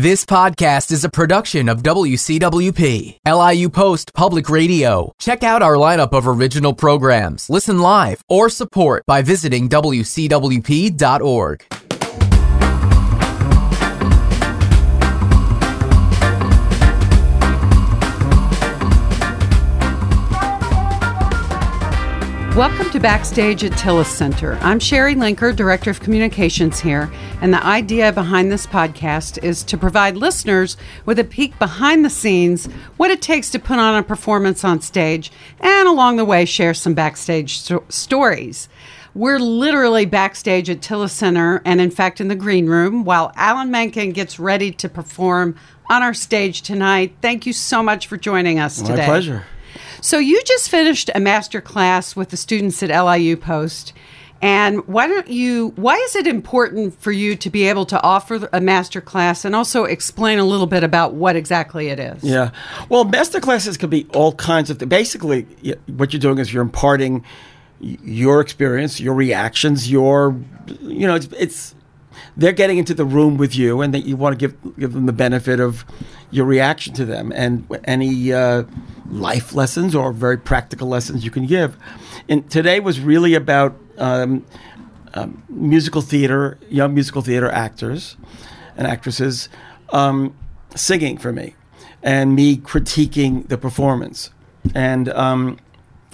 This podcast is a production of WCWP, LIU Post Public Radio. Check out our lineup of original programs, listen live, or support by visiting WCWP.org. Welcome to Backstage at Tilles Center. I'm Sherry Linker, Director of Communications here, and the idea behind this podcast is to provide listeners with a peek behind the scenes, what it takes to put on a performance on stage, and along the way, share some backstage sto- stories. We're literally backstage at Tilles Center and, in fact, in the green room while Alan Menken gets ready to perform on our stage tonight. Thank you so much for joining us today. My pleasure. So you just finished a master class with the students at LIU Post. And why don't you why is it important for you to be able to offer a master class and also explain a little bit about what exactly it is? Yeah. Well, master classes could be all kinds of things. Basically, what you're doing is you're imparting your experience, your reactions, your, you know, it's, it's they're getting into the room with you, and that you want to give give them the benefit of your reaction to them and any uh, life lessons or very practical lessons you can give. And today was really about um, um, musical theater, young musical theater actors and actresses um, singing for me, and me critiquing the performance. And um,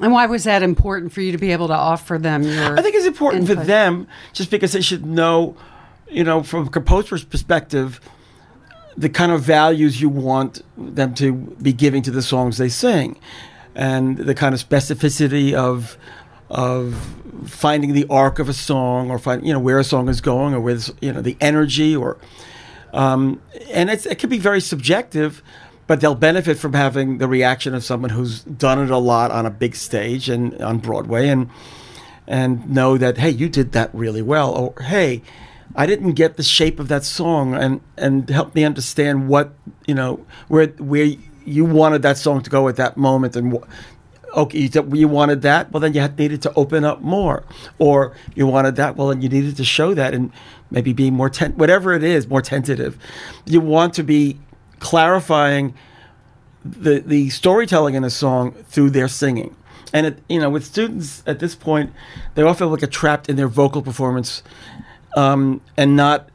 And why was that important for you to be able to offer them your I think it's important for them just because they should know, you know, from a composer's perspective, the kind of values you want them to be giving to the songs they sing, and the kind of specificity of of finding the arc of a song or find you know where a song is going or with you know the energy or um, and it can be very subjective, but they'll benefit from having the reaction of someone who's done it a lot on a big stage and on Broadway, and and know that hey, you did that really well, or hey, I didn't get the shape of that song, and and help me understand what you know where where you wanted that song to go at that moment, and. wh- Okay, you, wanted that. Well, then you had, needed to open up more, or you wanted that. Well, then you needed to show that, and maybe be more tent, whatever it is, more tentative. You want to be clarifying the the storytelling in a song through their singing. And it, you know, with students at this point, they often will get trapped in their vocal performance um, and not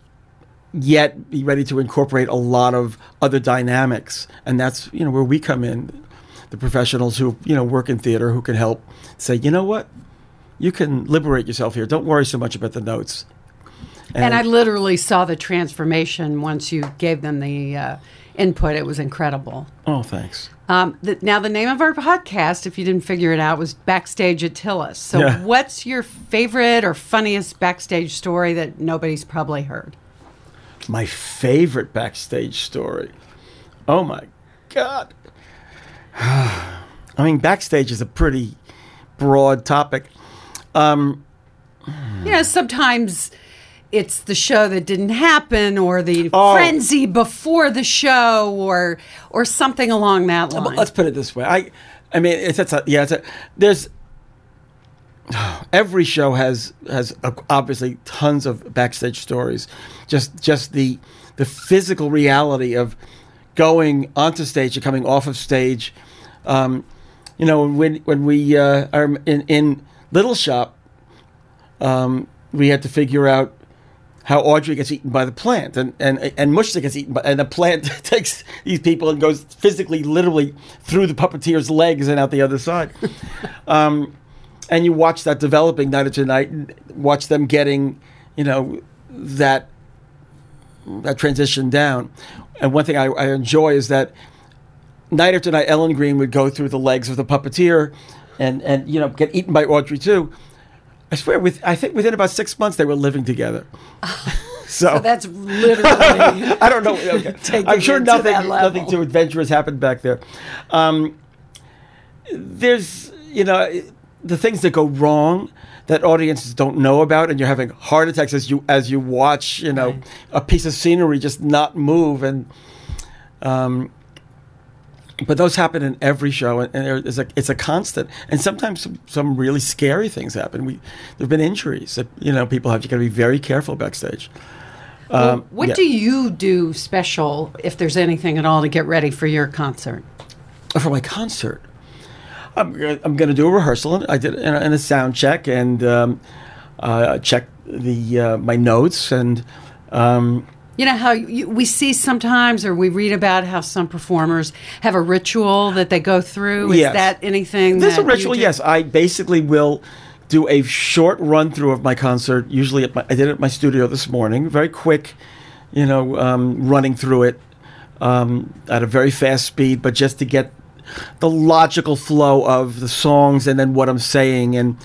yet be ready to incorporate a lot of other dynamics. And that's you know where we come in, the professionals who you know work in theater who can help say, you know what, you can liberate yourself here. Don't worry so much about the notes. And I literally saw the transformation once you gave them the uh, input. It was incredible. oh, thanks. Um, the, now, the name of our podcast, if you didn't figure it out, was Backstage at Tilles. So, Yeah. what's your favorite or funniest backstage story that nobody's probably heard? my favorite backstage story. Oh my god. I mean, backstage is a pretty broad topic. Um, You know, sometimes it's the show that didn't happen, or the Oh. frenzy before the show, or or something along that line. let's put it this way. I, I mean, it's, it's a, yeah. It's a, there's every show has has uh, obviously tons of backstage stories. Just just the the physical reality of going onto stage and coming off of stage. Um, you know, when when we uh, are in in Little Shop, um, we had to figure out how Audrey gets eaten by the plant, and and and Mushnik gets eaten by, and the plant takes these people and goes physically, literally through the puppeteer's legs and out the other side. um, and you watch that developing night after night, and watch them getting, you know, that that transition down. And one thing I, I enjoy is that night after night, Ellen Greene would go through the legs of the puppeteer, and and you know get eaten by Audrey II. I swear, with I think within about six months they were living together. so, so that's literally. I don't know. Okay. I'm sure nothing nothing too adventurous happened back there. Um, there's you know the things that go wrong that audiences don't know about, and you're having heart attacks as you as you watch you know Right. a piece of scenery just not move and. Um, but those happen in every show, and, and there is a, it's a constant. And sometimes some, some really scary things happen. We there've been injuries that you know people have. You got to be very careful backstage. Um, What yeah. do you do special, if there's anything at all, to get ready for your concert? for my concert. I'm, I'm going to do a rehearsal. And I did and a, and a sound check and um, uh, check the uh, my notes and um, You know how you, we see sometimes, or we read about how some performers have a ritual that they go through. Is Yes. that anything? there's that a ritual. do? Yes, I basically will do a short run through of my concert. Usually, at my, I did it at my studio this morning. Very quick, you know, um, running through it um, at a very fast speed, but just to get the logical flow of the songs and then what I'm saying and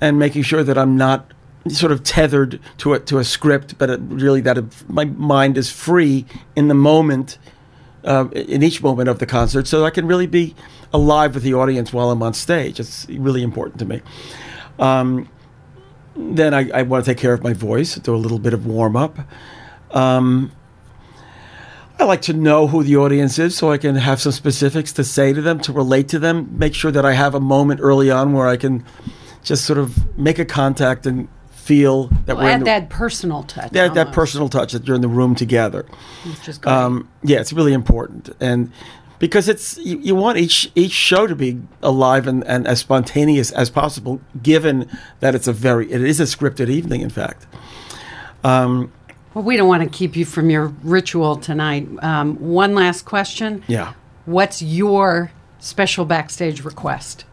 and making sure that I'm not sort of tethered to a to a script, but it really that it, my mind is free in the moment, uh, in each moment of the concert, so I can really be alive with the audience while I'm on stage. It's really important to me. Um, then I, I want to take care of my voice, do a little bit of warm up. Um, I like to know who the audience is so I can have some specifics to say to them, to relate to them, make sure that I have a moment early on where I can just sort of make a contact and feel that Well, we're add the, that personal touch. that, that personal touch that you're in the room together. which is great. Um, yeah, it's really important, and because it's you, you want each each show to be alive and, and as spontaneous as possible, given that it's a very it is a scripted evening. In fact, um, well, we don't want to keep you from your ritual tonight. Um, one last question. yeah, What's your special backstage request?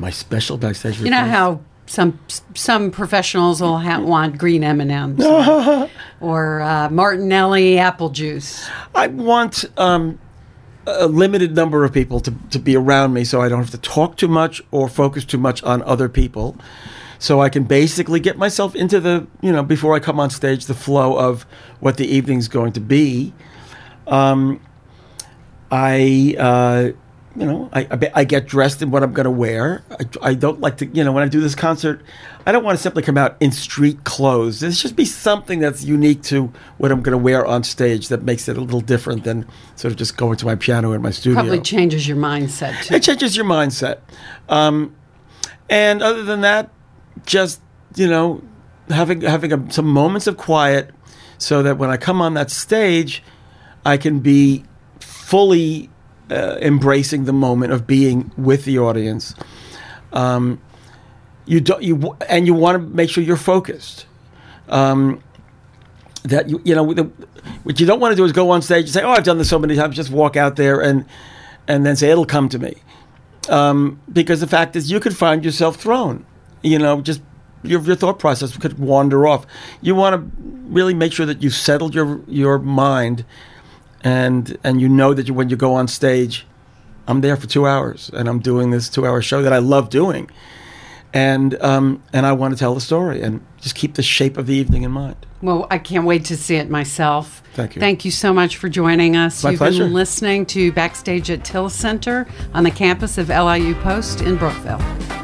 my special backstage. request. You know how some some professionals will ha- want green M and M's or, or uh, Martinelli apple juice. I want um, a limited number of people to, to be around me so I don't have to talk too much or focus too much on other people. So I can basically get myself into the, you know, before I come on stage, the flow of what the evening's going to be. Um, I, uh, you know, I, I, I get dressed in what I'm going to wear. I, I don't like to, you know, when I do this concert, I don't want to simply come out in street clothes. There should be something that's unique to what I'm going to wear on stage that makes it a little different than sort of just going to my piano in my studio. Probably changes your mindset too. it changes your mindset. Um, and other than that, just you know, having having a, some moments of quiet, so that when I come on that stage, I can be fully uh, embracing the moment of being with the audience. Um, you don't you and you want to make sure you're focused. Um, that you you know the, what you don't want to do is go on stage and say, "Oh, I've done this so many times." Just walk out there and and then say, "It'll come to me," um, because the fact is, you could find yourself thrown. You know, just your your thought process could wander off. You want to really make sure that you've settled your your mind, and and you know that you, when you go on stage, I'm there for two hours and I'm doing this two hour show that I love doing, and um, and I want to tell the story and just keep the shape of the evening in mind. Well, I can't wait to see it myself. Thank you. Thank you so much for joining us. My You've pleasure. been listening to Backstage at Tilles Center on the campus of LIU Post in Brookville.